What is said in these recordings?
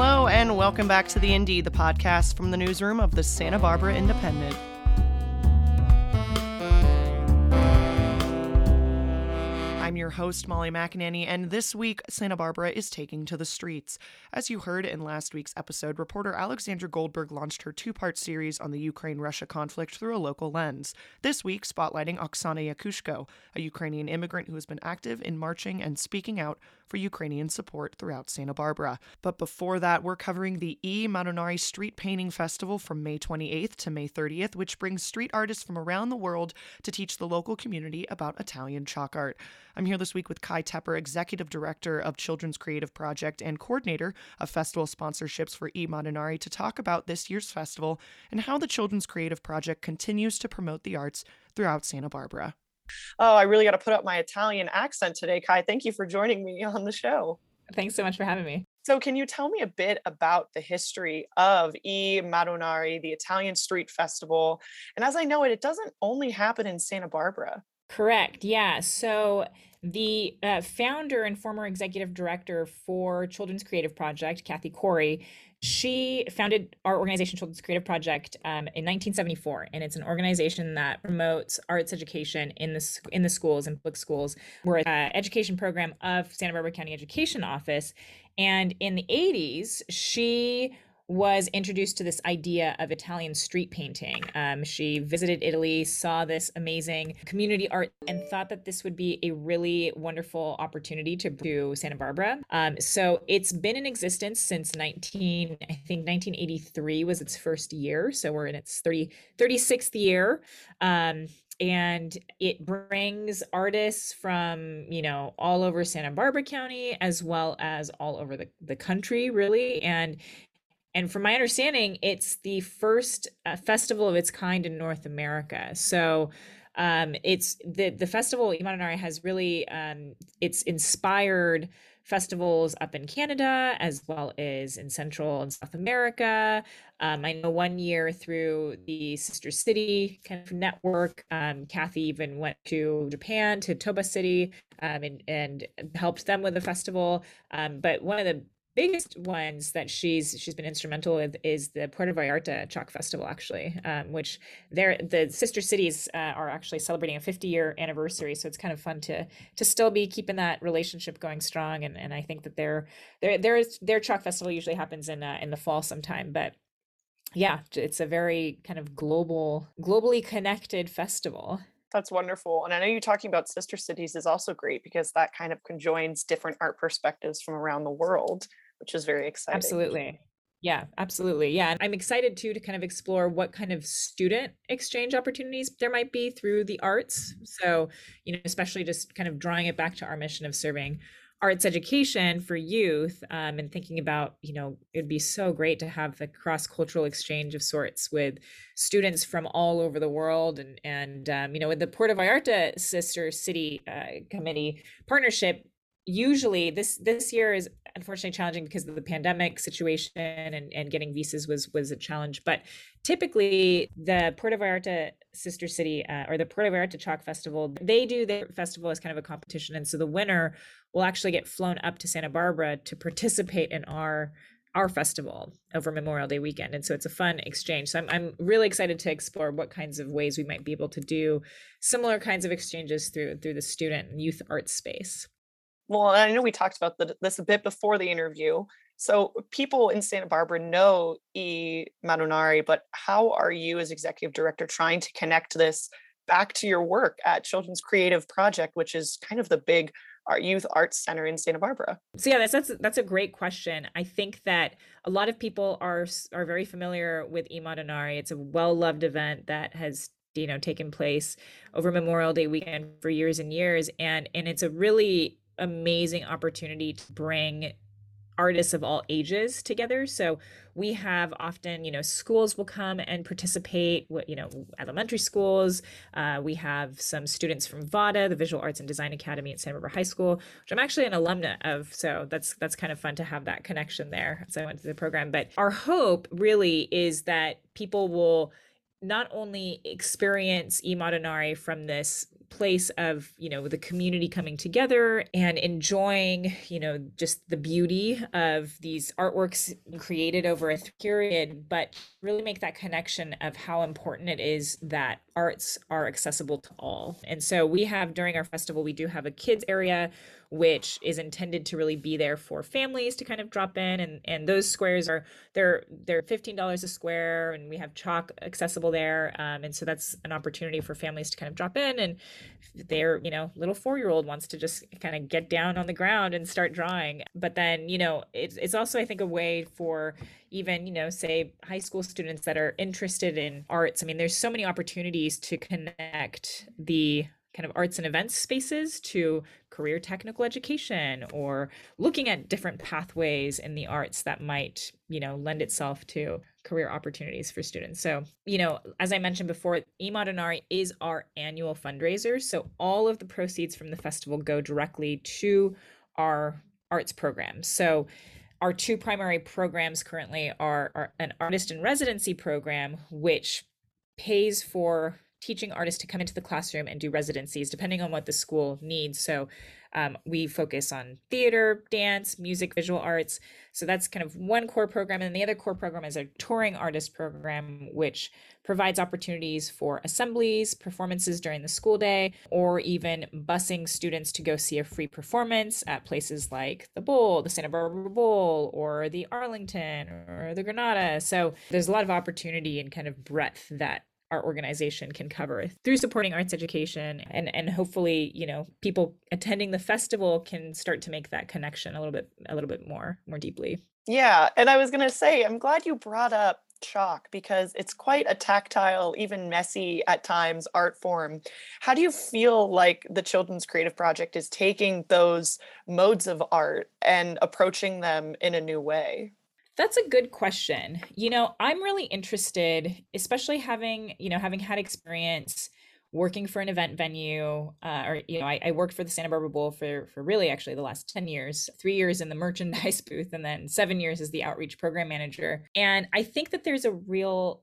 Hello, and welcome back to The Indy, the podcast from the newsroom of the Santa Barbara Independent. Your host, Molly McAnany, and this week, Santa Barbara is taking to the streets. As you heard in last week's episode, reporter Alexandra Goldberg launched her two part series on the Ukraine Russia conflict through a local lens. This week, spotlighting Oksana Yakushko, a Ukrainian immigrant who has been active in marching and speaking out for Ukrainian support throughout Santa Barbara. But before that, we're covering the E Madonari Street Painting Festival from May 28th to May 30th, which brings street artists from around the world to teach the local community about Italian chalk art. I'm here this week with Kai Tepper, Executive Director of Children's Creative Project and Coordinator of Festival Sponsorships for E Madonari, to talk about this year's festival and how the Children's Creative Project continues to promote the arts throughout Santa Barbara. Oh, I really got to put up my Italian accent today, Kai. Thank you for joining me on the show. Thanks so much for having me. So, can you tell me a bit about the history of E Madonari, the Italian Street Festival? And as I know it, it doesn't only happen in Santa Barbara. Correct. Yeah. So, the uh, founder and former executive director for Children's Creative Project, Kathy Corey, she founded our organization, Children's Creative Project, um, in 1974, and it's an organization that promotes arts education in the in the schools and public schools. We're an education program of Santa Barbara County Education Office, and in the 80s, she was introduced to this idea of Italian street painting. Um, she visited Italy, saw this amazing community art, and thought that this would be a really wonderful opportunity to do Santa Barbara. Um, so it's been in existence since 19, I think 1983 was its first year. So we're in its 30, 36th year. Um, and it brings artists from you know all over santa barbara county as well as all over the, the country really and and from my understanding, it's the first uh, festival of its kind in North America. So um, it's the the festival I Madonnari has really um, it's inspired festivals up in Canada as well as in Central and South America. Um, I know one year through the Sister City kind of network, um, Kathy even went to Japan to Toba City um, and, and helped them with the festival. Um, but one of the biggest ones that she's she's been instrumental with is the Puerto Vallarta Chalk Festival, actually, um, which they're the sister cities uh, are actually celebrating a 50 year anniversary. So it's kind of fun to to still be keeping that relationship going strong. And and I think that their their their their Chalk Festival usually happens in uh, in the fall sometime, but yeah, it's a very kind of global, globally connected festival. That's wonderful. And I know you talking about sister cities is also great because that kind of conjoins different art perspectives from around the world which is very exciting. Absolutely. Yeah, absolutely. Yeah. And I'm excited too to kind of explore what kind of student exchange opportunities there might be through the arts. So, you know, especially just kind of drawing it back to our mission of serving arts education for youth um, and thinking about, you know, it'd be so great to have the cross cultural exchange of sorts with students from all over the world. And, and um, you know, with the Puerto Vallarta Sister City uh, Committee partnership, usually this this year is unfortunately challenging because of the pandemic situation and, and getting visas was was a challenge but typically the puerto vallarta sister city uh, or the puerto vallarta chalk festival they do their festival as kind of a competition and so the winner will actually get flown up to santa barbara to participate in our our festival over Memorial Day weekend. And so it's a fun exchange. So I'm, I'm really excited to explore what kinds of ways we might be able to do similar kinds of exchanges through through the student and youth arts space. Well, I know we talked about the, this a bit before the interview. So people in Santa Barbara know E. Madonari, but how are you as executive director trying to connect this back to your work at Children's Creative Project, which is kind of the big art youth arts center in Santa Barbara? So yeah, that's that's that's a great question. I think that a lot of people are are very familiar with E Madonari. It's a well loved event that has you know taken place over Memorial Day weekend for years and years, and and it's a really amazing opportunity to bring artists of all ages together. So we have often, you know, schools will come and participate. You know, elementary schools. Uh, we have some students from VADA, the Visual Arts and Design Academy at Santa Barbara High School, which I'm actually an alumna of. So that's that's kind of fun to have that connection there. So I went to the program. But our hope really is that people will not only experience E from this place of you know the community coming together and enjoying you know just the beauty of these artworks created over a period but really make that connection of how important it is that arts are accessible to all. And so we have during our festival we do have a kids area which is intended to really be there for families to kind of drop in. And and those squares are they're they're $15 a square and we have chalk accessible there. Um, and so that's an opportunity for families to kind of drop in and their you know little four year old wants to just kind of get down on the ground and start drawing. But then you know it's, it's also i think a way for even you know say high school students that are interested in arts. I mean there's so many opportunities to connect the kind of arts and events spaces to career technical education or looking at different pathways in the arts that might you know lend itself to career opportunities for students. So you know as i mentioned before I Madonnari is our annual fundraiser. So all of the proceeds from the festival go directly to our arts programs so our two primary programs currently are, are an artist in residency program which pays for teaching artists to come into the classroom and do residencies depending on what the school needs. So um, we focus on theater dance music visual arts. So that's kind of one core program. And the other core program is a touring artist program which provides opportunities for assemblies performances during the school day or even busing students to go see a free performance at places like the bowl the santa barbara bowl or the arlington or the granada. So there's a lot of opportunity and kind of breadth that our organization can cover through supporting arts education and and hopefully you know people attending the festival can start to make that connection a little bit a little bit more more deeply. Yeah and i was going to say i'm glad you brought up chalk because it's quite a tactile even messy at times art form. How do you feel like the children's creative project is taking those modes of art and approaching them in a new way that's a good question. You know, I'm really interested, especially having, you know, having had experience working for an event venue, uh, or you know, I, I, worked for the Santa Barbara Bowl for for really actually the last ten years, three years in the merchandise booth, and then seven years as the outreach program manager. And I think that there's a real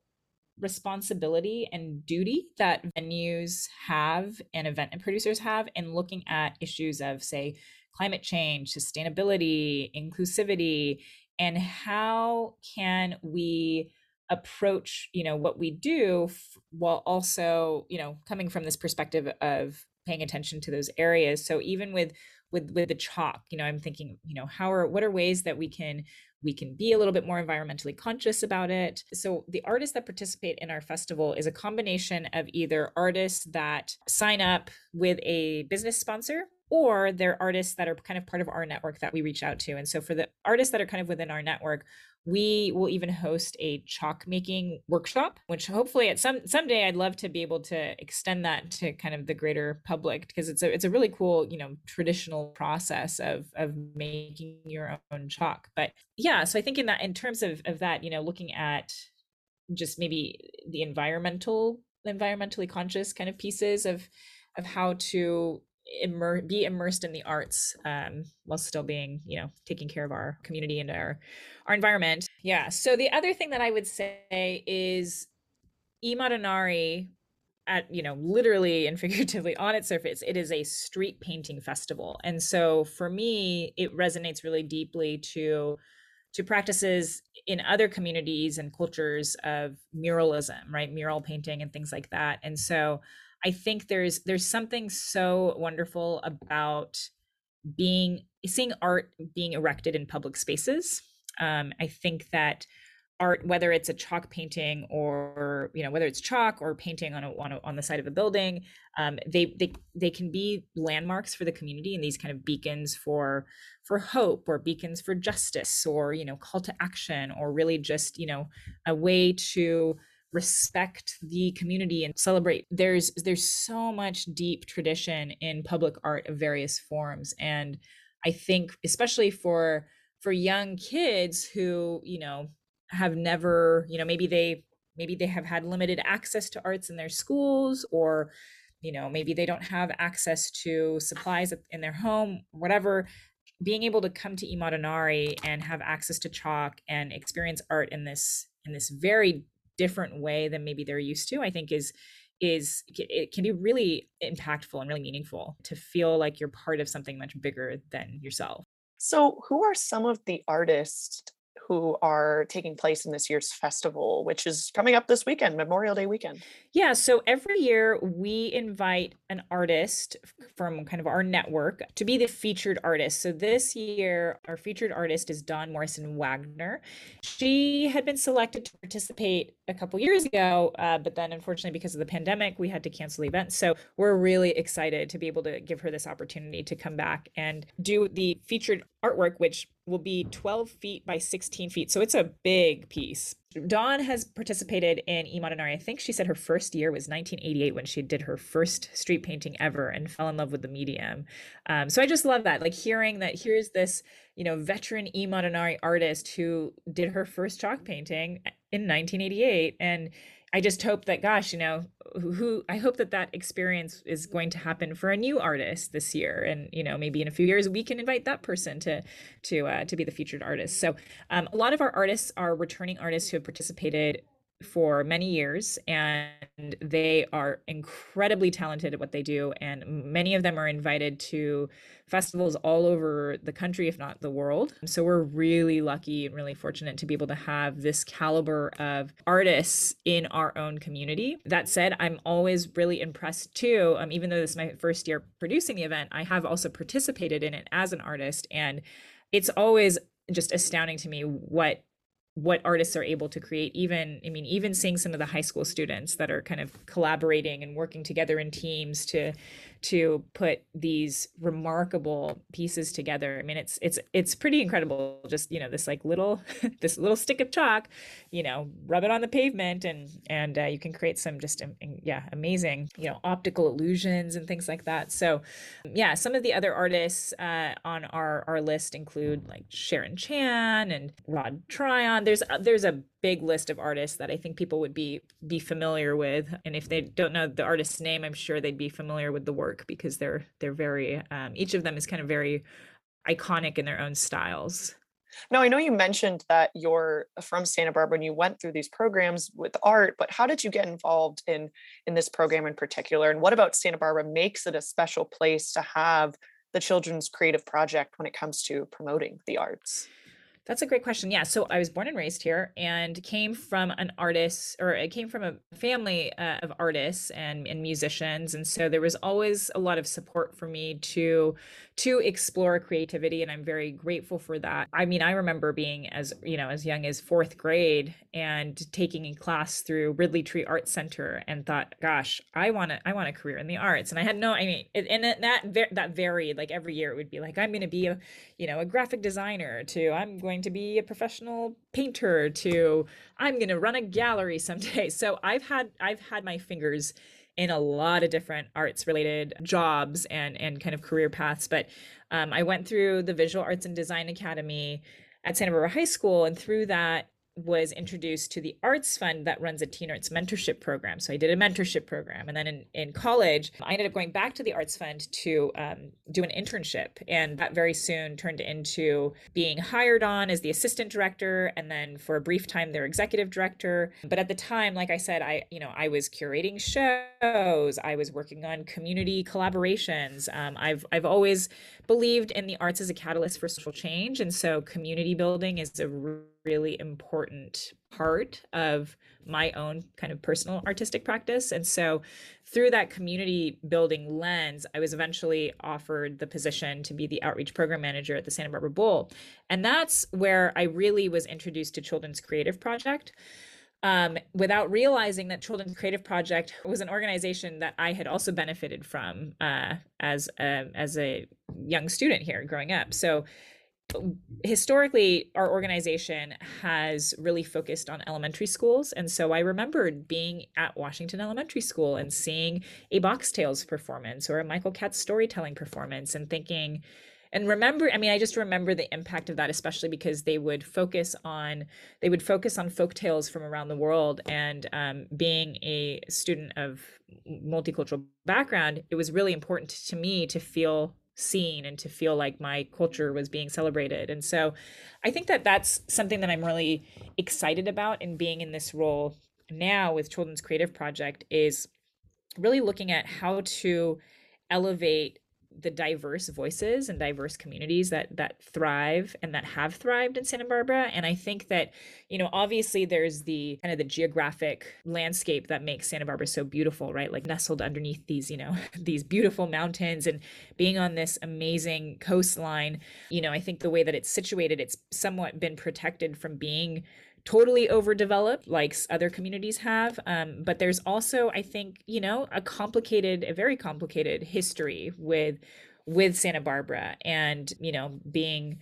responsibility and duty that venues have and event producers have in looking at issues of say climate change, sustainability, inclusivity, and how can we approach you know what we do f- while also you know coming from this perspective of paying attention to those areas. So even with with with the chalk you know i'm thinking you know how are what are ways that we can we can be a little bit more environmentally conscious about it? So the artists that participate in our festival is a combination of either artists that sign up with a business sponsor or they're artists that are kind of part of our network that we reach out to. And so for the artists that are kind of within our network, we will even host a chalk making workshop, which hopefully at some someday I'd love to be able to extend that to kind of the greater public because it's a it's a really cool, you know, traditional process of of making your own chalk. But yeah, so I think in that in terms of of that, you know, looking at just maybe the environmental environmentally conscious kind of pieces of of how to immer- be immersed in the arts um, while still being you know taking care of our community and our our environment. Yeah so the other thing that i would say is I Madonnari at you know literally and figuratively on its surface it is a street painting festival. And so for me it resonates really deeply to to practices in other communities and cultures of muralism right? Mural painting and things like that. And so I think there's there's something so wonderful about being seeing art being erected in public spaces. Um, I think that art, whether it's a chalk painting or you know whether it's chalk or painting on a, on, a, on the side of a building, um, they they they can be landmarks for the community and these kind of beacons for for hope or beacons for justice or you know call to action or really just you know a way to respect the community and celebrate. There's there's so much deep tradition in public art of various forms. And i think especially for for young kids who you know have never you know maybe they maybe they have had limited access to arts in their schools or you know maybe they don't have access to supplies in their home whatever. Being able to come to I Madonnari and have access to chalk and experience art in this in this very different way than maybe they're used to i think is is it can be really impactful and really meaningful to feel like you're part of something much bigger than yourself. So, who are some of the artists who are taking place in this year's festival, which is coming up this weekend, Memorial Day weekend. Yeah. So every year we invite an artist from kind of our network to be the featured artist. So this year, our featured artist is Dawn Morrison Wagner. She had been selected to participate a couple years ago, uh, but then unfortunately, because of the pandemic, we had to cancel the event. So we're really excited to be able to give her this opportunity to come back and do the featured artwork, which will be 12 feet by 16 feet. So it's a big piece. Dawn has participated in I Madonnari. I think she said her first year was 1988 when she did her first street painting ever and fell in love with the medium. Um, so I just love that, like hearing that here's this, you know, veteran I Madonnari artist who did her first chalk painting in 1988 and I just hope that, gosh, you know, who I hope that that experience is going to happen for a new artist this year, and you know, maybe in a few years we can invite that person to to uh, to be the featured artist. So, um, a lot of our artists are returning artists who have participated for many years and they are incredibly talented at what they do and many of them are invited to festivals all over the country if not the world. So we're really lucky and really fortunate to be able to have this caliber of artists in our own community. That said i'm always really impressed too um, even though this is my first year producing the event i have also participated in it as an artist and it's always just astounding to me what what artists are able to create even i mean even seeing some of the high school students that are kind of collaborating and working together in teams to to put these remarkable pieces together. I mean, it's it's it's pretty incredible. Just you know, this like little this little stick of chalk, you know, rub it on the pavement, and and uh, you can create some just um, yeah amazing you know optical illusions and things like that. So yeah, some of the other artists uh, on our our list include like Sharon Chan and Rod Tryon. There's uh, there's a big list of artists that I think people would be be familiar with. And if they don't know the artist's name, I'm sure they'd be familiar with the work because they're they're very um, each of them is kind of very iconic in their own styles. Now, I know you mentioned that you're from Santa Barbara and you went through these programs with art, but how did you get involved in in this program in particular? And what about Santa Barbara makes it a special place to have the Children's Creative Project when it comes to promoting the arts? That's a great question. Yeah. So I was born and raised here and came from an artist, or I came from a family uh, of artists and, and musicians. And so there was always a lot of support for me to to explore creativity and i'm very grateful for that i mean i remember being as you know as young as fourth grade and taking a class through ridley tree art center and thought gosh i want to i want a career in the arts and i had no i mean and that that varied like every year it would be like i'm going to be a you know a graphic designer to i'm going to be a professional painter to i'm going to run a gallery someday. So i've had i've had my fingers in a lot of different arts related jobs and and kind of career paths but um, i went through the visual arts and design academy at santa barbara high school and through that was introduced to the arts fund that runs a teen arts mentorship program. So i did a mentorship program. And then in, in college i ended up going back to the arts fund to um, do an internship. And that very soon turned into being hired on as the assistant director and then for a brief time their executive director. But at the time like i said i you know i was curating shows. I was working on community collaborations. Um, i've i've always believed in the arts as a catalyst for social change and so community building is a really important part of my own kind of personal artistic practice. And so, through that community building lens, I was eventually offered the position to be the outreach program manager at the Santa Barbara Bowl. And that's where I really was introduced to Children's Creative Project. Um, without realizing that Children's Creative Project was an organization that I had also benefited from uh, as a, as a young student here growing up. So historically our organization has really focused on elementary schools and so i remembered being at washington elementary school and seeing a box tales performance or a michael katz storytelling performance and thinking and remember i mean i just remember the impact of that especially because they would focus on they would focus on folk tales from around the world and um, being a student of multicultural background it was really important to me to feel seen and to feel like my culture was being celebrated. And so I think that that's something that I'm really excited about in being in this role now with Children's Creative Project is really looking at how to elevate the diverse voices and diverse communities that that thrive and that have thrived in Santa Barbara. And I think that you know obviously there's the kind of the geographic landscape that makes Santa Barbara so beautiful right? Like nestled underneath these you know these beautiful mountains and being on this amazing coastline you know I think the way that it's situated it's somewhat been protected from being totally overdeveloped like other communities have. Um, but there's also, I think, you know, a complicated, a very complicated history with with Santa Barbara and you know being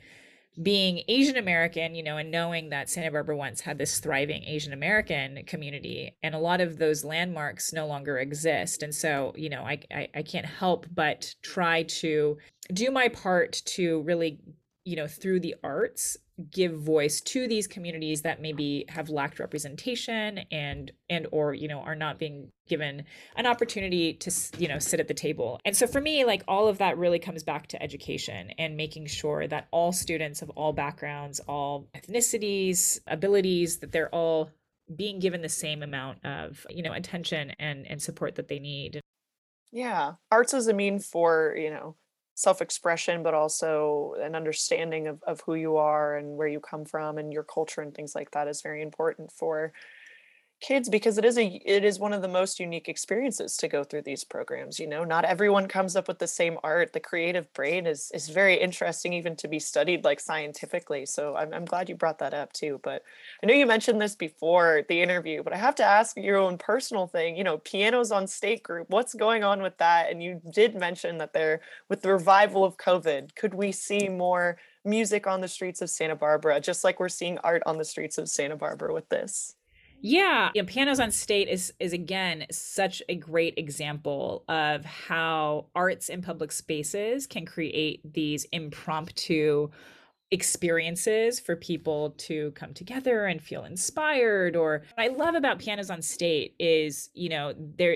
being Asian American, you know, and knowing that Santa Barbara once had this thriving Asian American community, and a lot of those landmarks no longer exist. And so, you know, I, I, I can't help but try to do my part to really, you know, through the arts, give voice to these communities that maybe have lacked representation and and or you know are not being given an opportunity to you know sit at the table. And so for me like all of that really comes back to education and making sure that all students of all backgrounds all ethnicities abilities that they're all being given the same amount of you know attention and and support that they need. Yeah. Arts is a mean for you know self-expression but also an understanding of, of who you are and where you come from and your culture and things like that is very important for kids because it is a it is one of the most unique experiences to go through these programs you know? Not everyone comes up with the same art. The creative brain is is very interesting even to be studied like scientifically so i'm, I'm glad you brought that up too but i know you mentioned this before the interview but i have to ask your own personal thing you know pianos on state group what's going on with that? And you did mention that there with the revival of covid could we see more music on the streets of santa barbara just like we're seeing art on the streets of santa barbara with this yeah, you know, Pianos on State is is again such a great example of how arts in public spaces can create these impromptu experiences for people to come together and feel inspired or what i love about pianos on state is you know there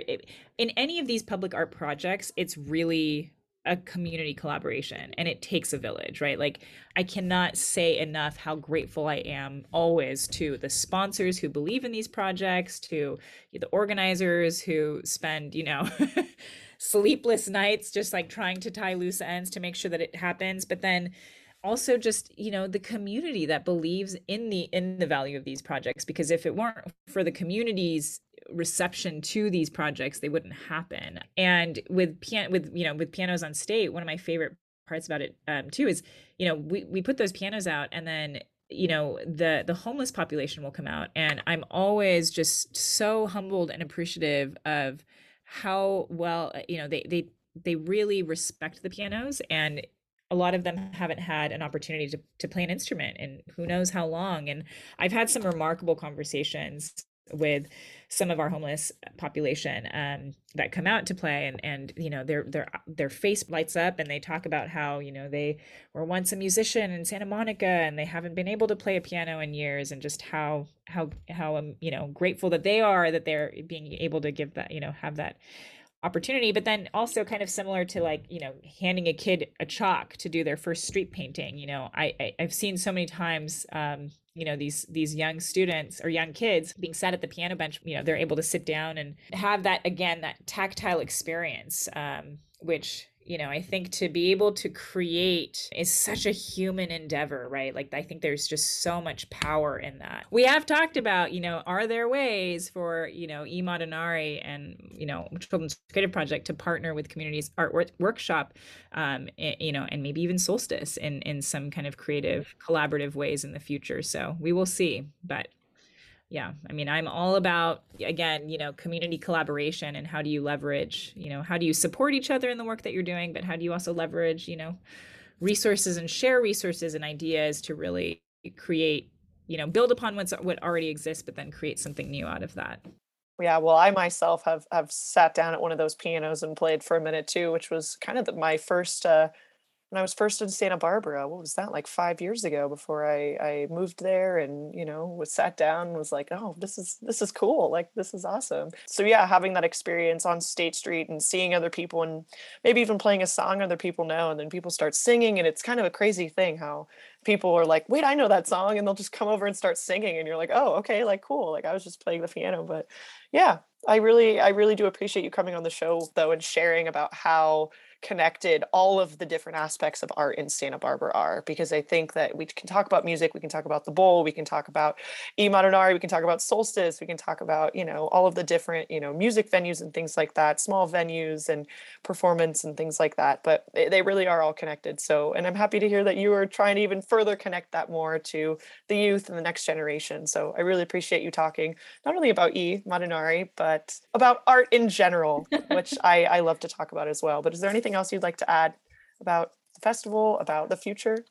in any of these public art projects it's really a community collaboration and it takes a village, right? Like I cannot say enough how grateful I am always to the sponsors who believe in these projects, to the organizers who spend, you know, sleepless nights just like trying to tie loose ends to make sure that it happens, but then also just you know the community that believes in the in the value of these projects because if it weren't for the communities reception to these projects they wouldn't happen. And with piano with you know with pianos on state one of my favorite parts about it um, too is you know we, we put those pianos out and then you know the the homeless population will come out. And i'm always just so humbled and appreciative of how well you know they they they really respect the pianos. And a lot of them haven't had an opportunity to, to play an instrument and who knows how long. And i've had some remarkable conversations with some of our homeless population um, that come out to play and and you know their their their face lights up and they talk about how you know they were once a musician in Santa Monica and they haven't been able to play a piano in years and just how how how um, you know grateful that they are that they're being able to give that you know have that opportunity. But then also kind of similar to like you know handing a kid a chalk to do their first street painting you know i, I have seen so many times um you know these these young students or young kids being sat at the piano bench you know they're able to sit down and have that again that tactile experience um which you know, I think to be able to create is such a human endeavor, right? Like, I think there's just so much power in that. We have talked about, you know, are there ways for, you know, I Madonnari and, you know, Children's Creative Project to partner with communities art workshop, um, you know, and maybe even Solstice in, in some kind of creative, collaborative ways in the future. So we will see. But yeah i mean i'm all about again you know community collaboration and how do you leverage you know how do you support each other in the work that you're doing but how do you also leverage you know resources and share resources and ideas to really create you know build upon what's what already exists but then create something new out of that. Yeah well i myself have have sat down at one of those pianos and played for a minute too which was kind of the, my first uh when I was first in Santa Barbara, what was that like five years ago before I, I moved there and, you know, was sat down was like, oh, this is, this is cool. Like, this is awesome. So yeah, having that experience on State Street and seeing other people and maybe even playing a song other people know, and then people start singing. And it's kind of a crazy thing how people are like, wait, I know that song. And they'll just come over and start singing. And you're like, oh, okay, like cool. Like I was just playing the piano, but yeah, I really, I really do appreciate you coming on the show though and sharing about how connected all of the different aspects of art in Santa Barbara are because I think that we can talk about music, we can talk about the bowl, we can talk about E Madonari, we can talk about Solstice, we can talk about, you know, all of the different, you know, music venues and things like that, small venues and performance and things like that, but they really are all connected. So, and I'm happy to hear that you are trying to even further connect that more to the youth and the next generation. So, I really appreciate you talking not only about E Madonari, but about art in general, which I I love to talk about as well. But is there anything anything else you'd like to add about the festival, about the future?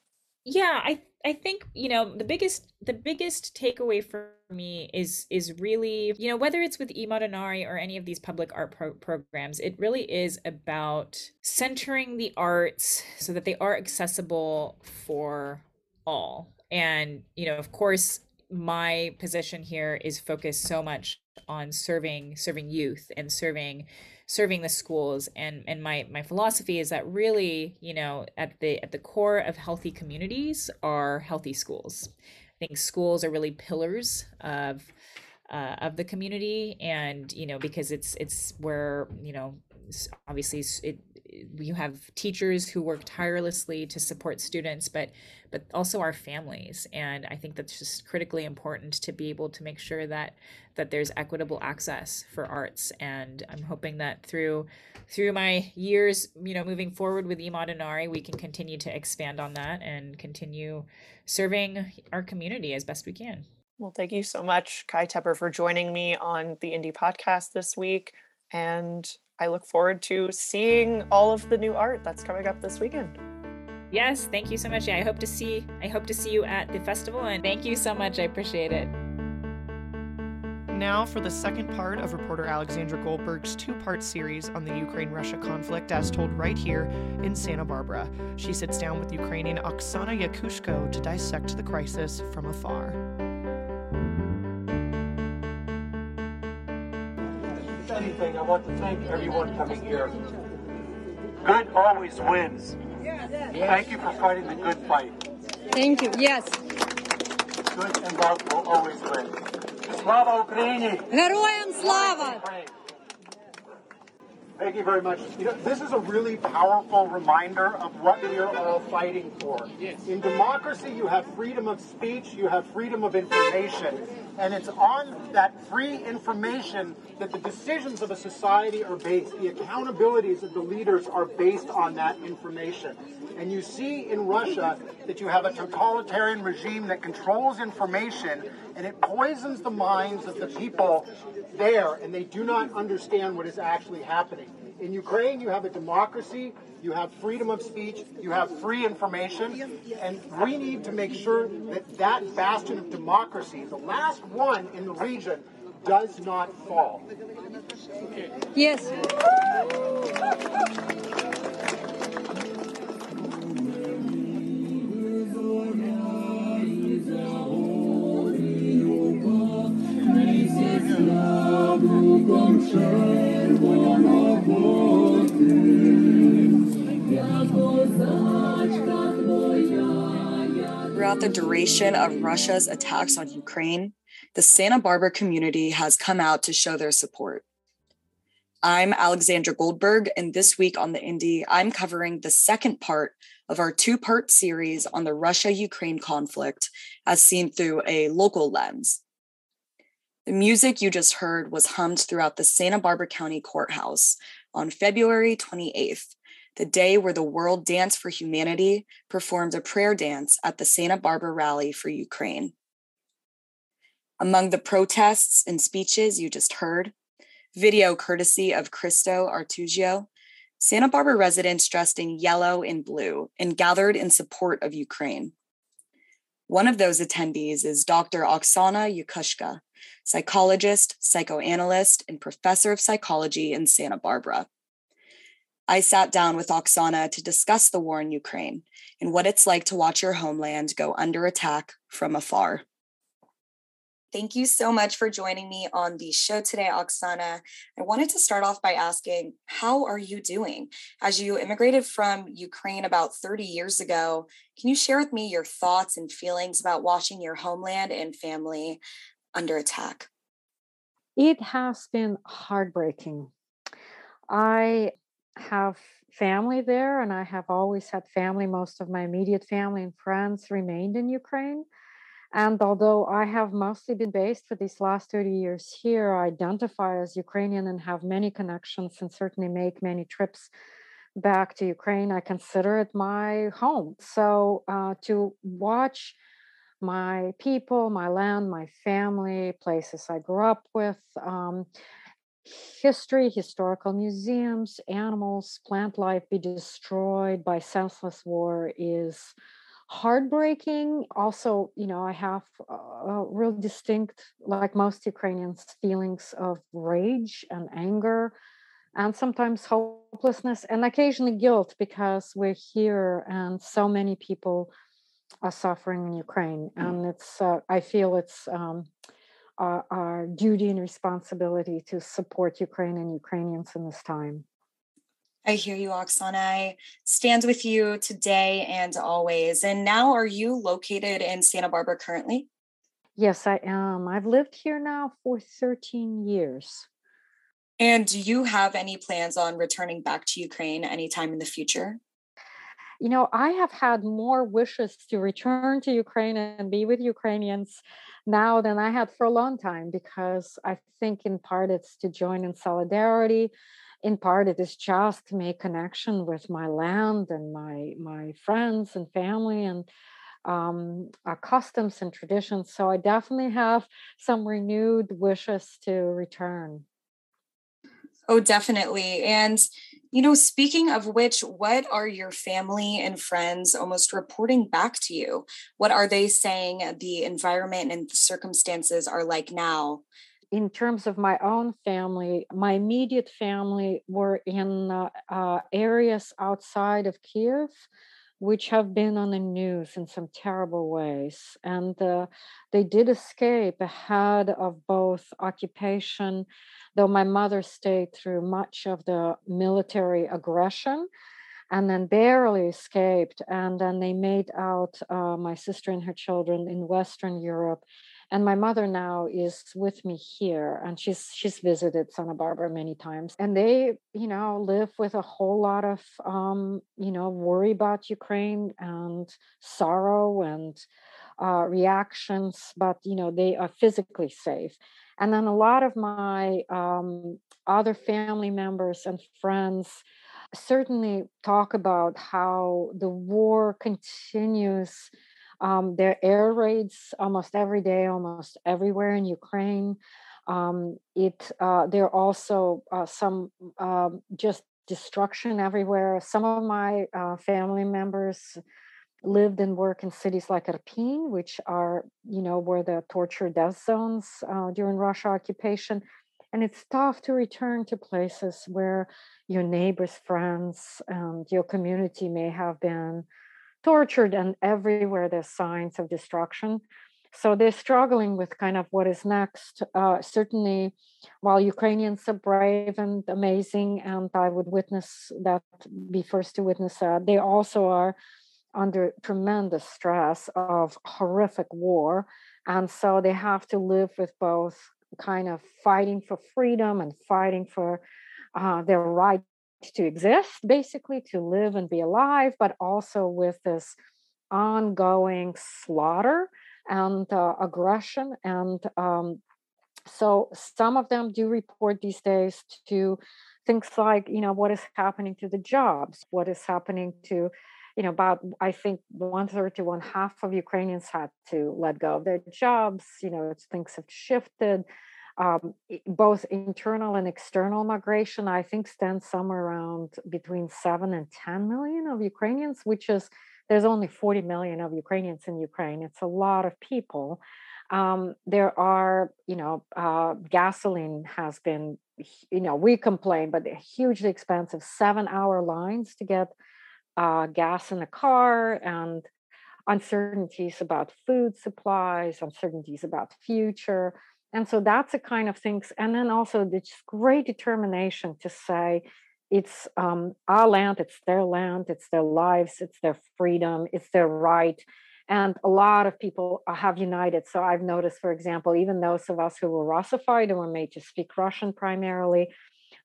Yeah, I I think you know the biggest the biggest takeaway for me is is really you know whether it's with E Madonari or any of these public art pro- programs, it really is about centering the arts so that they are accessible for all. And you know, of course, my position here is focused so much on serving serving youth and serving serving the schools and and my my philosophy is that really you know at the at the core of healthy communities are healthy schools. I think schools are really pillars of uh, of the community and you know because it's it's where you know obviously it you have teachers who work tirelessly to support students but but also our families. And i think that's just critically important to be able to make sure that that there's equitable access for arts. And i'm hoping that through through my years you know moving forward with Madonnari we can continue to expand on that and continue serving our community as best we can. Well thank you so much kai tepper for joining me on the Indy podcast this week. And I look forward to seeing all of the new art that's coming up this weekend. Yes, thank you so much. Yeah, I hope to see I hope to see you at the festival and thank you so much. I appreciate it. Now for the second part of reporter Alexandra Goldberg's two-part series on the Ukraine-Russia conflict as told right here in Santa Barbara. She sits down with Ukrainian Oksana Yakushko to dissect the crisis from afar. anything, I want to thank everyone coming here. Good always wins. Thank you for fighting the good fight. Thank you. Yes. Good and love will always win. Slava Ukraini! Героям слава! Thank you very much. You know, this is a really powerful reminder of what we are all fighting for. Yes. In democracy, you have freedom of speech, you have freedom of information, and it's on that free information that the decisions of a society are based. The accountabilities of the leaders are based on that information. And you see in Russia that you have a totalitarian regime that controls information and it poisons the minds of the people there, and they do not understand what is actually happening. In Ukraine, you have a democracy, you have freedom of speech, you have free information, and we need to make sure that that bastion of democracy, the last one in the region, does not fall. Yes. Throughout the duration of Russia's attacks on Ukraine, the Santa Barbara community has come out to show their support. I'm Alexandra Goldberg, and this week on the Indy, I'm covering the second part of our two part series on the Russia Ukraine conflict as seen through a local lens. The music you just heard was hummed throughout the Santa Barbara County Courthouse on February 28th, the day where the World Dance for Humanity performed a prayer dance at the Santa Barbara Rally for Ukraine. Among the protests and speeches you just heard, video courtesy of Cristo Artugio, Santa Barbara residents dressed in yellow and blue and gathered in support of Ukraine. One of those attendees is Dr. Oksana Yakushko, psychologist, psychoanalyst, and professor of psychology in Santa Barbara. I sat down with Oksana to discuss the war in Ukraine and what it's like to watch your homeland go under attack from afar. Thank you so much for joining me on the show today, Oksana. I wanted to start off by asking, how are you doing? As you immigrated from Ukraine about 30 years ago, can you share with me your thoughts and feelings about watching your homeland and family under attack? It has been heartbreaking. I have family there, and I have always had family. Most of my immediate family and friends remained in Ukraine. And although I have mostly been based for these last 30 years here, I identify as Ukrainian and have many connections and certainly make many trips back to Ukraine. I consider it my home. So uh, to watch my people, my land, my family, places I grew up with, um, history, historical museums, animals, plant life be destroyed by senseless war is heartbreaking. Also, you know, I have a real distinct, like most Ukrainians, feelings of rage and anger and sometimes hopelessness and occasionally guilt because we're here and so many people are suffering in Ukraine. And it's, uh, I feel it's um, our, our duty and responsibility to support Ukraine and Ukrainians in this time. I hear you, Oksana. I stand with you today and always. And now, are you located in Santa Barbara currently? Yes, I am. I've lived here now for 13 years. And do you have any plans on returning back to Ukraine anytime in the future? You know, I have had more wishes to return to Ukraine and be with Ukrainians now than I had for a long time because I think in part it's to join in solidarity in part it is just to make connection with my land and my my friends and family and um, our customs and traditions. So I definitely have some renewed wishes to return. Oh, definitely. And, you know, speaking of which, what are your family and friends almost reporting back to you? What are they saying the environment and the circumstances are like now in terms of my own family, my immediate family were in uh, uh, areas outside of Kiev, which have been on the news in some terrible ways. And uh, they did escape ahead of both occupation, though my mother stayed through much of the military aggression and then barely escaped. And then they made out uh, my sister and her children in Western Europe and my mother now is with me here and she's she's visited santa barbara many times and they you know live with a whole lot of um, you know worry about ukraine and sorrow and uh, reactions but you know they are physically safe. And then a lot of my um, other family members and friends certainly talk about how the war continues um, there are air raids almost every day, almost everywhere in Ukraine. Um, it uh, there are also uh, some uh, just destruction everywhere. Some of my uh, family members lived and work in cities like Irpin, which are you know where the torture death zones uh, during Russia occupation. And it's tough to return to places where your neighbors, friends, and your community may have been tortured and everywhere there's signs of destruction. So they're struggling with kind of what is next. Uh, certainly while ukrainians are brave and amazing and i would witness that be first to witness that they also are under tremendous stress of horrific war. And so they have to live with both kind of fighting for freedom and fighting for uh, their right to exist, basically to live and be alive, but also with this ongoing slaughter and uh, aggression. And um, so some of them do report these days to things like, you know, what is happening to the jobs, what is happening to, you know, about I think one third to one half of Ukrainians had to let go of their jobs. You know, things have shifted um, both internal and external migration, I think, stands somewhere around between 7 and 10 million of Ukrainians, which is there's only 40 million of Ukrainians in Ukraine. It's a lot of people. Um, there are, you know, uh, gasoline has been, you know, we complain, but hugely expensive seven hour lines to get uh, gas in a car and uncertainties about food supplies, uncertainties about future and so that's the kind of things and then also this great determination to say it's um, our land it's their land it's their lives it's their freedom it's their right And a lot of people have united. So I've noticed, for example, even those of us who were Russified and were made to speak Russian primarily,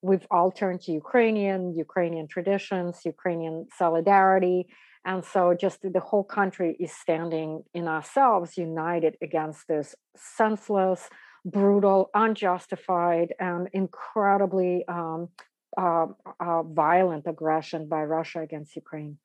we've all turned to Ukrainian, Ukrainian traditions, Ukrainian solidarity. And so just the whole country is standing in ourselves, united against this senseless, brutal, unjustified, and incredibly um, uh, uh, violent aggression by Russia against Ukraine.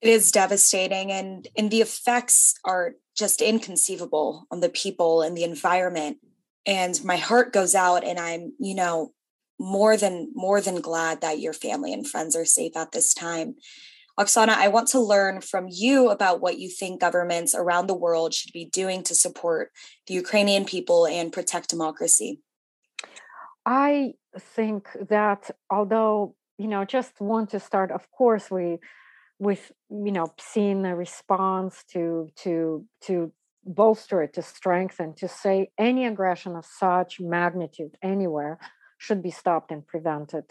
It is devastating, and and the effects are just inconceivable on the people and the environment. And my heart goes out, and I'm you know more than more than glad that your family and friends are safe at this time. Oksana, I want to learn from you about what you think governments around the world should be doing to support the Ukrainian people and protect democracy. I think that although, you know, just want to start, of course, we with you know seeing the response to to to bolster it to strengthen to say any aggression of such magnitude anywhere should be stopped and prevented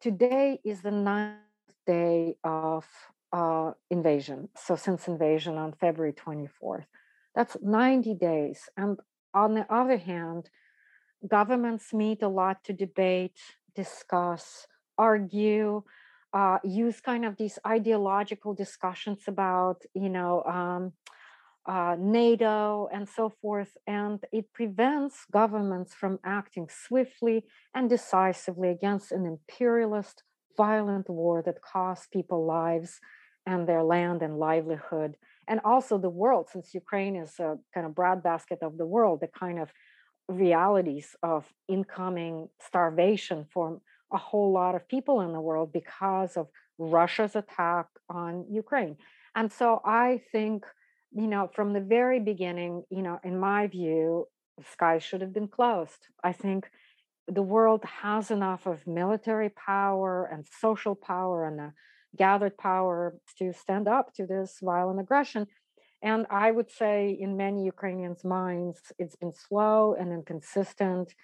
today is the ninth day of uh, invasion so since invasion on february 24th that's 90 days and on the other hand governments meet a lot to debate, discuss, argue, uh, use kind of these ideological discussions about, you know, um, uh, NATO and so forth. And it prevents governments from acting swiftly and decisively against an imperialist, violent war that costs people lives and their land and livelihood. And also the world, since Ukraine is a kind of breadbasket of the world, the kind of realities of incoming starvation for a whole lot of people in the world because of Russia's attack on Ukraine. And so I think, you know, from the very beginning, you know, in my view, the skies should have been closed. I think the world has enough of military power and social power and uh, gathered power to stand up to this violent aggression and I would say, in many Ukrainians' minds, it's been slow and inconsistent.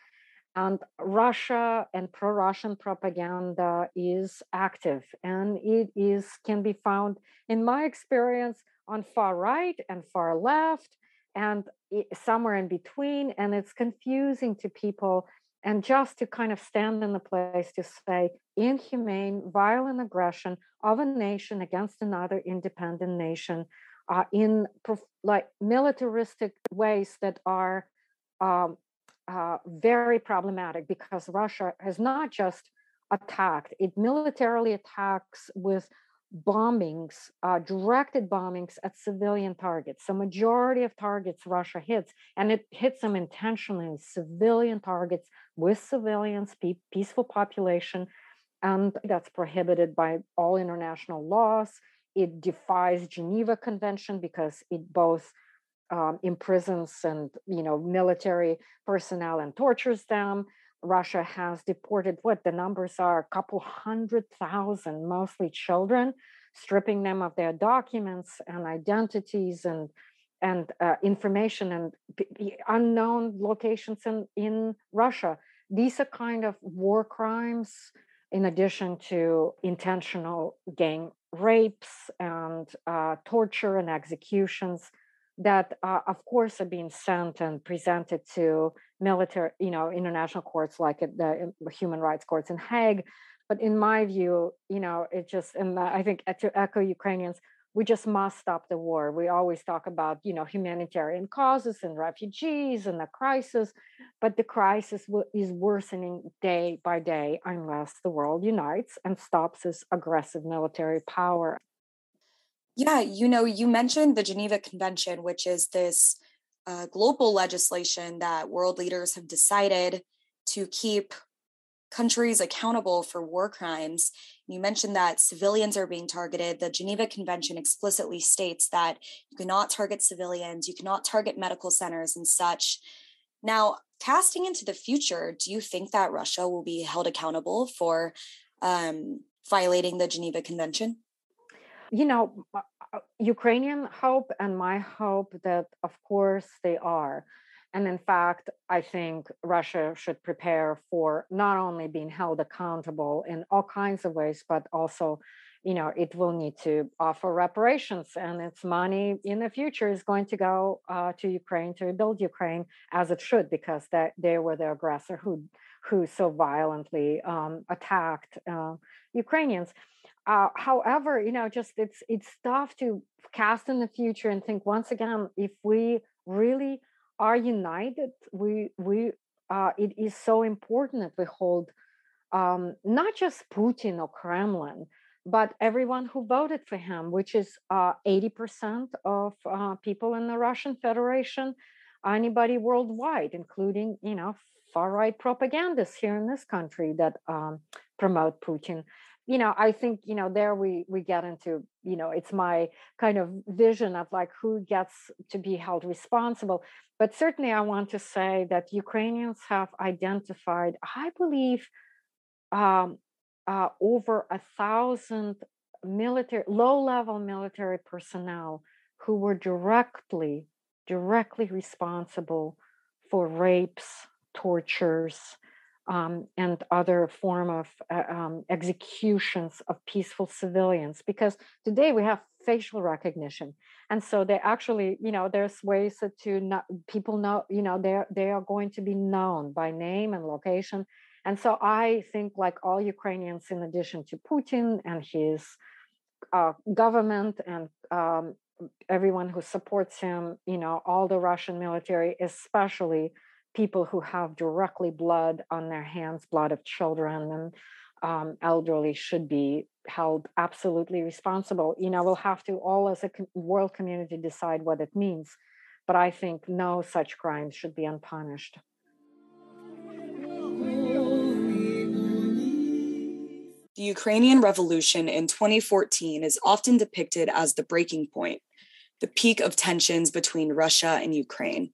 And Russia and pro Russian propaganda is active and it is can be found, in my experience, on far right and far left and eh, somewhere in between. And it's confusing to people. And just to kind of stand in the place to say inhumane, violent aggression of a nation against another independent nation uh, in like militaristic ways that are um, uh, very problematic because Russia has not just attacked, it militarily attacks with bombings, uh, directed bombings at civilian targets. So majority of targets Russia hits, and it hits them intentionally, civilian targets with civilians, pe- peaceful population, and that's prohibited by all international laws. It defies Geneva Convention because it both um, imprisons and you know military personnel and tortures them. Russia has deported what the numbers are a couple hundred thousand, mostly children, stripping them of their documents and identities and and uh, information and p- unknown locations in, in Russia. These are kind of war crimes in addition to intentional gang rapes and uh, torture and executions that uh, of course are being sent and presented to military you know international courts like the human rights courts in hague but in my view you know it just and i think to echo ukrainians we just must stop the war. We always talk about, you know, humanitarian causes and refugees and the crisis, but the crisis is worsening day by day unless the world unites and stops this aggressive military power. Yeah, you know, you mentioned the Geneva Convention, which is this uh, global legislation that world leaders have decided to keep countries accountable for war crimes. You mentioned that civilians are being targeted. The Geneva Convention explicitly states that you cannot target civilians, you cannot target medical centers and such. Now, casting into the future, do you think that Russia will be held accountable for um, violating the Geneva Convention? You know, uh, Ukrainian hope and my hope that, of course, they are. And in fact, I think Russia should prepare for not only being held accountable in all kinds of ways, but also you know it will need to offer reparations and its money in the future is going to go uh, to ukraine to rebuild ukraine as it should because that they were the aggressor who who so violently um, attacked uh, ukrainians uh, however you know just it's it's tough to cast in the future and think once again if we really are united we we uh, it is so important that we hold um, not just putin or kremlin but everyone who voted for him, which is uh, 80% of uh, people in the Russian Federation, anybody worldwide, including, you know, far right propagandists here in this country that um, promote Putin. You know, I think, you know, there we we get into, you know, it's my kind of vision of like who gets to be held responsible. But certainly I want to say that Ukrainians have identified, I believe, um, uh, over a thousand military, low level military personnel who were directly, directly responsible for rapes, tortures, um, and other form of uh, um, executions of peaceful civilians. Because today we have facial recognition, and so they actually, you know, there's ways to not, people know, you know, they they are going to be known by name and location and so I think, like all Ukrainians, in addition to Putin and his uh, government and um, everyone who supports him, you know, all the Russian military, especially people who have directly blood on their hands, blood of children and um, elderly, should be held absolutely responsible. You know, we'll have to all as a world community decide what it means. But I think no such crimes should be unpunished. The Ukrainian Revolution in 2014 is often depicted as the breaking point, the peak of tensions between Russia and Ukraine.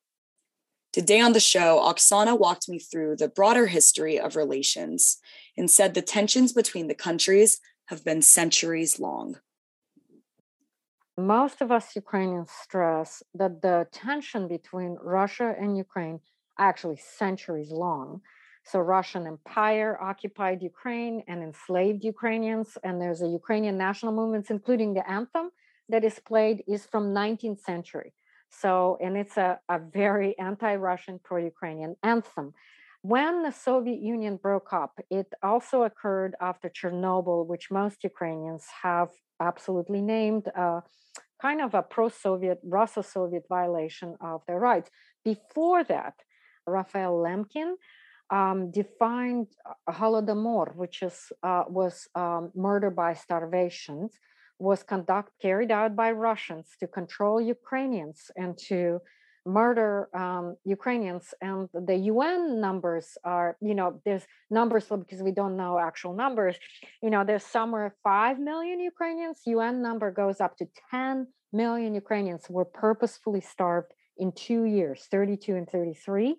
Today on the show, Oksana walked me through the broader history of relations and said the tensions between the countries have been centuries long. Most of us Ukrainians stress that the tension between Russia and Ukraine actually centuries long so Russian Empire occupied Ukraine and enslaved Ukrainians, and there's a Ukrainian national movement, including the anthem that is played, is from 19th century. So, and it's a, a very anti-Russian, pro-Ukrainian anthem. When the Soviet Union broke up, it also occurred after Chernobyl, which most Ukrainians have absolutely named uh, kind of a pro-Soviet, Russo-Soviet violation of their rights. Before that, Raphael Lemkin, um, defined uh, Holodomor, which is uh, was um, murder by starvation, was conduct carried out by Russians to control Ukrainians and to murder um, Ukrainians. And the UN numbers are, you know, there's numbers because we don't know actual numbers. You know, there's somewhere five million Ukrainians. UN number goes up to 10 million Ukrainians were purposefully starved in two years, 32 and 33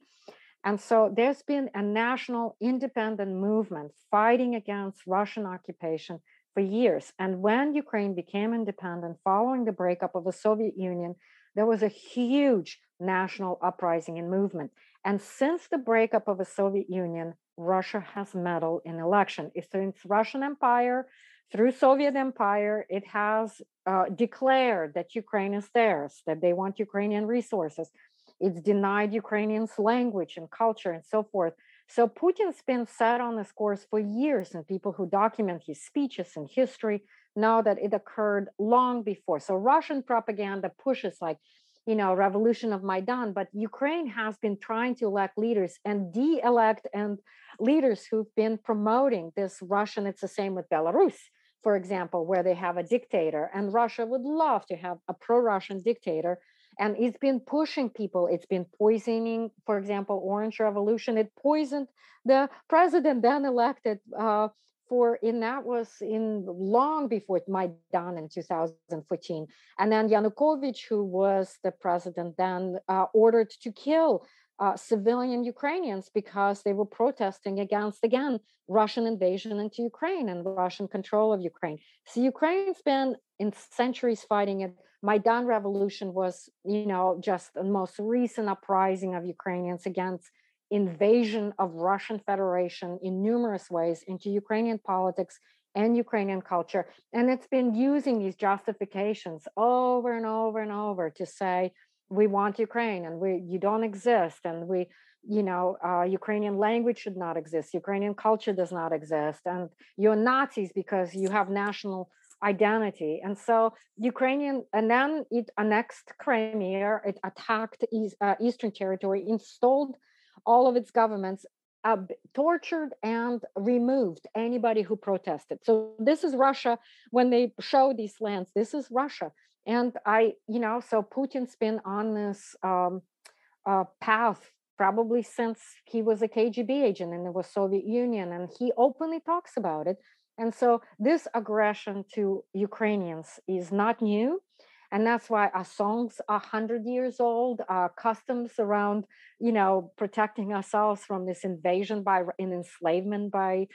and so there's been a national independent movement fighting against Russian occupation for years. And when Ukraine became independent following the breakup of the Soviet Union, there was a huge national uprising and movement. And since the breakup of the Soviet Union, Russia has meddled in election. Since Russian Empire through Soviet Empire, it has uh, declared that Ukraine is theirs, that they want Ukrainian resources. It's denied Ukrainians' language and culture and so forth. So Putin's been set on this course for years, and people who document his speeches and history know that it occurred long before. So Russian propaganda pushes like, you know, revolution of Maidan, but Ukraine has been trying to elect leaders and de-elect and leaders who've been promoting this Russian. It's the same with Belarus, for example, where they have a dictator, and Russia would love to have a pro-Russian dictator and it's been pushing people. It's been poisoning for example orange revolution. It poisoned the president then elected uh, for in that was in long before Maidan in 2014 and then Yanukovych who was the president then uh, ordered to kill uh, civilian Ukrainians because they were protesting against again Russian invasion into Ukraine and Russian control of Ukraine. So Ukraine's been in centuries fighting it Maidan revolution was, you know, just the most recent uprising of Ukrainians against invasion of Russian Federation in numerous ways into Ukrainian politics and Ukrainian culture. And it's been using these justifications over and over and over to say, we want Ukraine and we you don't exist and we you know uh, Ukrainian language should not exist Ukrainian culture does not exist and you're Nazis because you have national identity and so Ukrainian and then it annexed Crimea it attacked East, uh, Eastern territory installed all of its governments uh, tortured and removed anybody who protested. So this is Russia when they show these lands. This is Russia, and I, you know, so Putin's been on this um, uh, path probably since he was a KGB agent in the Soviet Union, and he openly talks about it. And so this aggression to Ukrainians is not new and that's why our songs are 100 years old our customs around you know protecting ourselves from this invasion by an enslavement by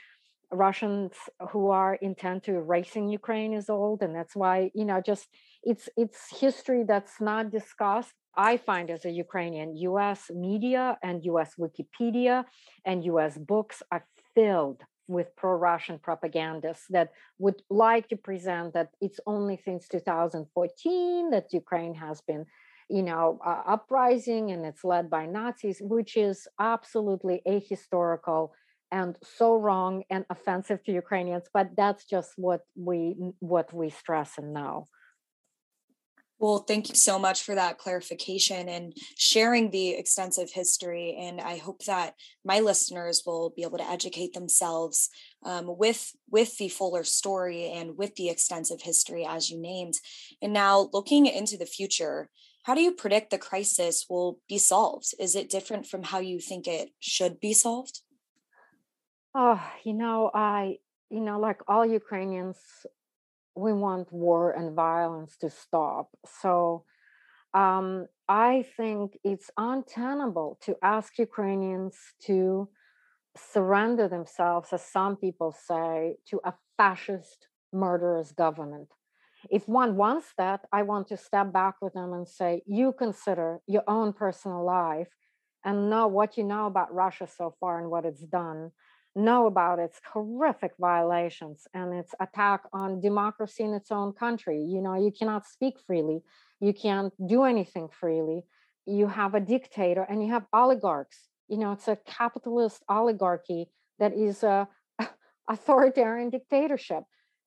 russians who are intent to erasing ukraine is old and that's why you know just it's it's history that's not discussed i find as a ukrainian. Us media and us wikipedia and us books are filled with pro-Russian propagandists that would like to present that it's only since 2014 that Ukraine has been, you know, uh, uprising and it's led by Nazis, which is absolutely ahistorical and so wrong and offensive to Ukrainians. But that's just what we what we stress and know. Well, thank you so much for that clarification and sharing the extensive history. And I hope that my listeners will be able to educate themselves um, with with the fuller story and with the extensive history as you named. And now, looking into the future, how do you predict the crisis will be solved? Is it different from how you think it should be solved? Oh, you know, I you know, like all Ukrainians, we want war and violence to stop. So um, I think it's untenable to ask Ukrainians to surrender themselves, as some people say, to a fascist, murderous government. If one wants that, I want to step back with them and say, you consider your own personal life and know what you know about Russia so far and what it's done know about its horrific violations and its attack on democracy in its own country. You know, you cannot speak freely, you can't do anything freely. You have a dictator and you have oligarchs. You know, it's a capitalist oligarchy that is a authoritarian dictatorship.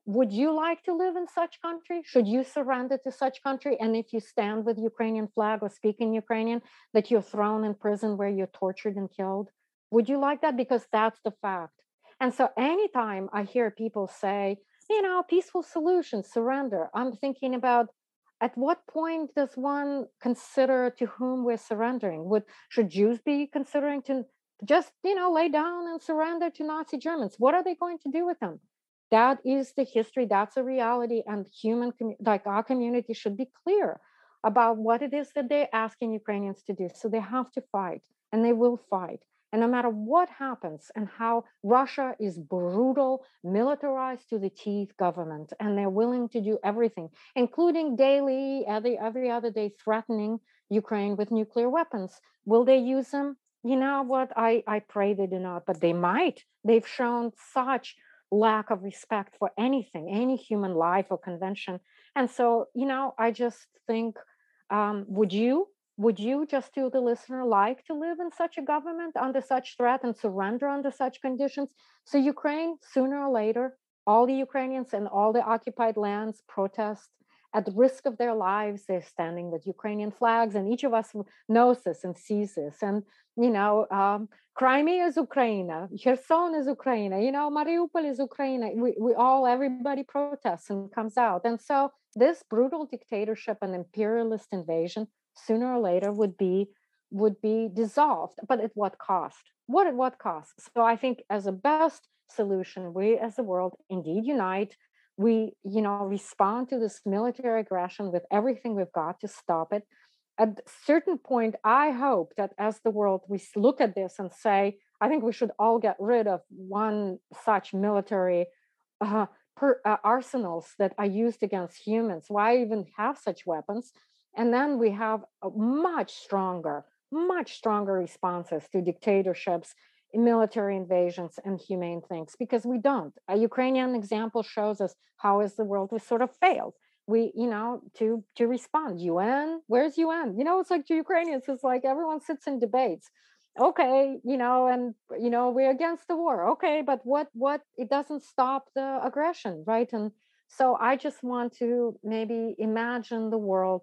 Would you like to live in such country? Should you surrender to such country? And if you stand with Ukrainian flag or speak in Ukrainian, that you're thrown in prison where you're tortured and killed? Would you like that? Because that's the fact. And so anytime I hear people say, you know, peaceful solution, surrender, I'm thinking about at what point does one consider to whom we're surrendering? Would should Jews be considering to just, you know, lay down and surrender to Nazi Germans? What are they going to do with them? That is the history, that's a reality, and human like our community should be clear about what it is that they're asking Ukrainians to do. So they have to fight and they will fight. And no matter what happens and how Russia is brutal, militarized to the teeth government, and they're willing to do everything, including daily, every, every other day, threatening Ukraine with nuclear weapons. Will they use them? You know what? I, I pray they do not, but they might. They've shown such lack of respect for anything, any human life or convention. And so, you know, I just think, um, would you would you, just to the listener, like to live in such a government under such threat and surrender under such conditions? So, Ukraine, sooner or later, all the Ukrainians and all the occupied lands protest at risk of their lives. They're standing with Ukrainian flags, and each of us knows this and sees this. And, you know, um, Crimea is Ukraine, Kherson is Ukraine, you know, Mariupol is Ukraine. We, we all, everybody protests and comes out. And so, this brutal dictatorship and imperialist invasion sooner or later would be would be dissolved but at what cost? What at what cost? So i think as a best solution we as the world indeed unite. We you know respond to this military aggression with everything we've got to stop it. At a certain point i hope that as the world we look at this and say i think we should all get rid of one such military uh, per, uh, arsenals that are used against humans. Why even have such weapons and then we have much stronger, much stronger responses to dictatorships military invasions and humane things because we don't. A Ukrainian example shows us how is the world we sort of failed. We, you know, to to respond. UN, where's UN? You know, it's like to Ukrainians, it's like everyone sits in debates. Okay, you know, and you know, we're against the war. Okay, but what what it doesn't stop the aggression, right? And so I just want to maybe imagine the world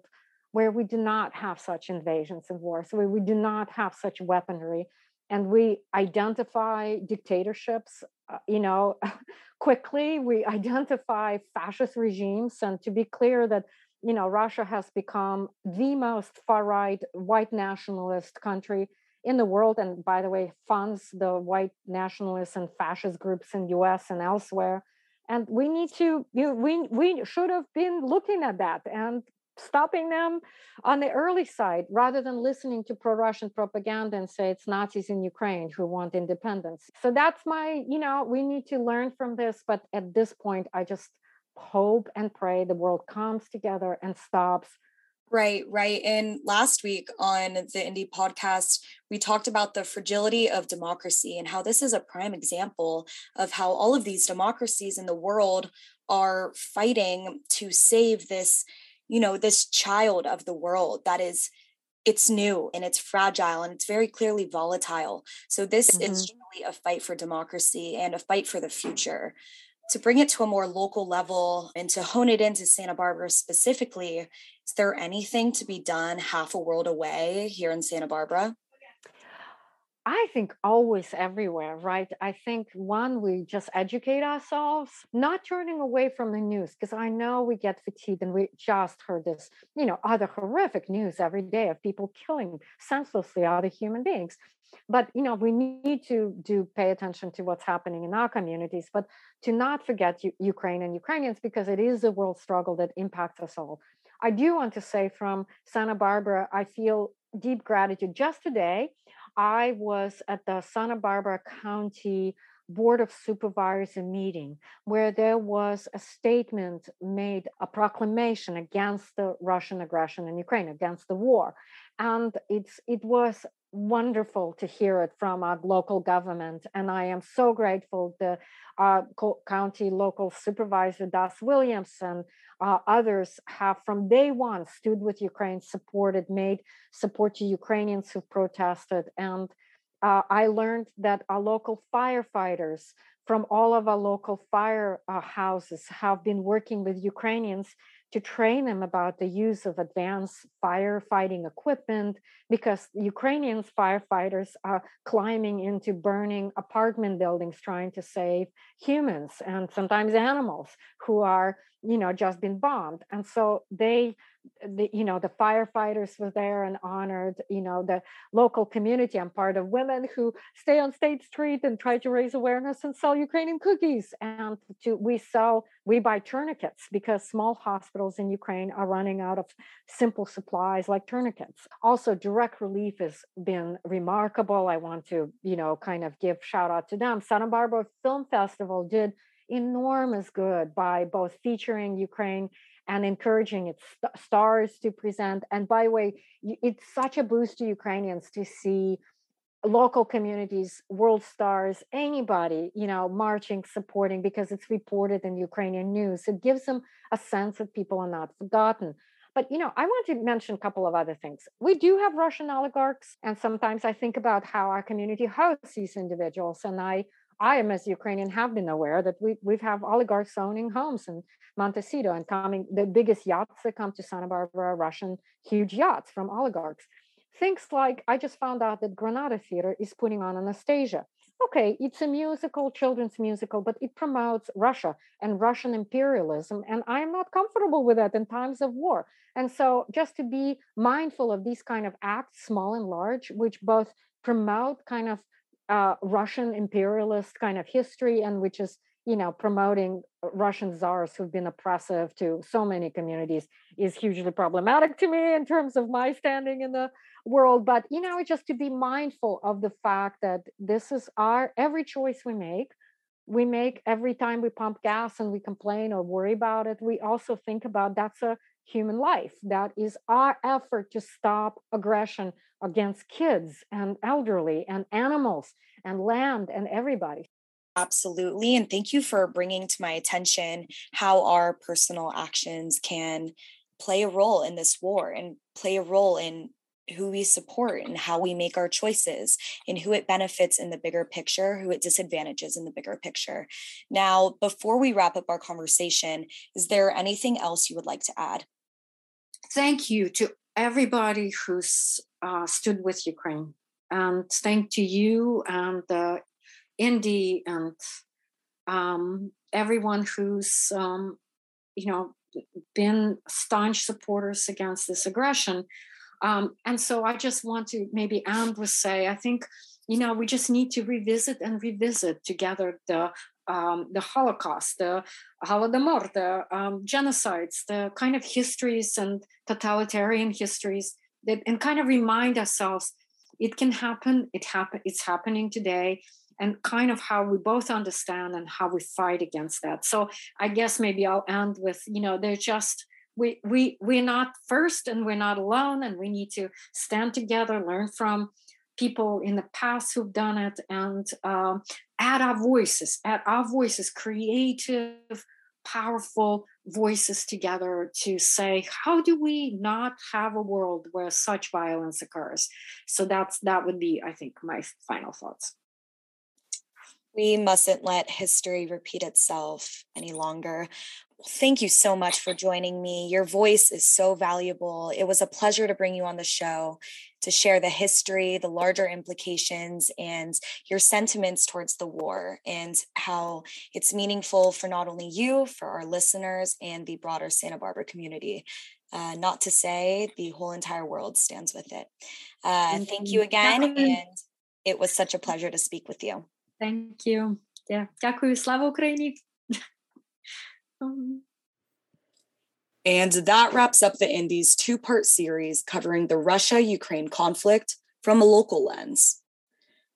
where we do not have such invasions and wars, where we do not have such weaponry, and we identify dictatorships, uh, you know, quickly. We identify fascist regimes, and to be clear that you know Russia has become the most far-right white nationalist country in the world, and by the way, funds the white nationalists and fascist groups in U.S. and elsewhere and we need to you know, we we should have been looking at that and stopping them on the early side rather than listening to pro-russian propaganda and say it's nazis in ukraine who want independence so that's my you know we need to learn from this but at this point i just hope and pray the world comes together and stops Right, right. And last week on the Indy podcast, we talked about the fragility of democracy and how this is a prime example of how all of these democracies in the world are fighting to save this, you know, this child of the world that is it's new and it's fragile and it's very clearly volatile. So this mm-hmm. is truly a fight for democracy and a fight for the future to bring it to a more local level and to hone it into Santa Barbara specifically, is there anything to be done half a world away here in Santa Barbara? I think always everywhere, right? I think one, we just educate ourselves, not turning away from the news, because I know we get fatigued and we just heard this, you know, other horrific news every day of people killing senselessly other human beings. But, you know, we need to do pay attention to what's happening in our communities, but to not forget U- Ukraine and Ukrainians, because it is a world struggle that impacts us all. I do want to say from Santa Barbara, I feel deep gratitude. Just today, I was at the Santa Barbara County Board of Supervisors meeting where there was a statement made, a proclamation against the Russian aggression in Ukraine, against the war. And it's it was wonderful to hear it from our local government. And I am so grateful the uh, county local supervisor, Das Williams, and uh, others have from day one stood with Ukraine, supported, made support to Ukrainians who protested. And uh, I learned that our local firefighters from all of our local fire uh, houses have been working with Ukrainians to train them about the use of advanced firefighting equipment because Ukrainian firefighters are climbing into burning apartment buildings trying to save humans and sometimes animals who are you know just been bombed. And so they the you know the firefighters were there and honored you know the local community. I'm part of women who stay on state street and try to raise awareness and sell ukrainian cookies. And to we sell we buy tourniquets because small hospitals in ukraine are running out of simple supplies like tourniquets. Also direct relief has been remarkable. I want to you know kind of give shout out to them. Santa barbara film festival did enormous good by both featuring Ukraine and encouraging its st- stars to present. And by the way, it's such a boost to Ukrainians to see local communities, world stars, anybody, you know, marching, supporting because it's reported in Ukrainian news. It gives them a sense that people are not forgotten. But you know, I want to mention a couple of other things. We do have Russian oligarchs, and sometimes I think about how our community hosts these individuals, and I I am as Ukrainian have been aware that we we have oligarchs owning homes in Montecito and coming the biggest yachts that come to Santa Barbara, Russian huge yachts from oligarchs. Things like I just found out that Granada Theater is putting on Anastasia. Okay, it's a musical, children's musical, but it promotes Russia and Russian imperialism. And I'm not comfortable with that in times of war. And so just to be mindful of these kind of acts, small and large, which both promote kind of uh, Russian imperialist kind of history, and which is you know promoting Russian czars who've been oppressive to so many communities is hugely problematic to me in terms of my standing in the world. But you know, just to be mindful of the fact that this is our every choice we make. We make every time we pump gas and we complain or worry about it. We also think about that's a human life. That is our effort to stop aggression against kids and elderly and animals and land and everybody. Absolutely. And thank you for bringing to my attention how our personal actions can play a role in this war and play a role in who we support and how we make our choices and who it benefits in the bigger picture, who it disadvantages in the bigger picture. Now, before we wrap up our conversation, is there anything else you would like to add? Thank you to everybody who's uh, stood with Ukraine. And thank to you and uh, Indy and um, everyone who's, um, you know, been staunch supporters against this aggression. Um, and so I just want to maybe end with say, I think, you know, we just need to revisit and revisit together the um, the Holocaust, the Holodomor, the um, genocides, the kind of histories and totalitarian histories that, and kind of remind ourselves it can happen. It happen. It's happening today, and kind of how we both understand and how we fight against that. So I guess maybe I'll end with you know they're just we we we're not first and we're not alone and we need to stand together learn from people in the past who've done it and um, add our voices add our voices creative powerful voices together to say how do we not have a world where such violence occurs so that's that would be i think my final thoughts we mustn't let history repeat itself any longer. Thank you so much for joining me. Your voice is so valuable. It was a pleasure to bring you on the show to share the history, the larger implications, and your sentiments towards the war and how it's meaningful for not only you, for our listeners, and the broader Santa Barbara community. Uh, not to say the whole entire world stands with it. Uh, thank you again. And it was such a pleasure to speak with you. Thank you. Yeah. Дякую. Слава Україні. And that wraps up the Indy's two part series covering the Russia Ukraine conflict from a local lens.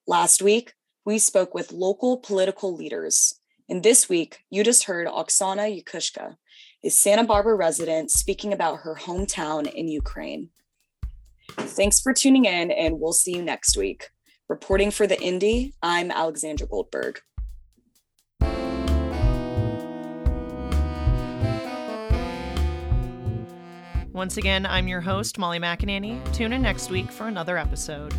Last week, we spoke with local political leaders. And this week, you just heard Oksana Yakushko, a Santa Barbara resident, speaking about her hometown in Ukraine. Thanks for tuning in, and we'll see you next week. Reporting for the Indy, I'm Alexandra Goldberg. Once again, I'm your host, Molly McAnany. Tune in next week for another episode.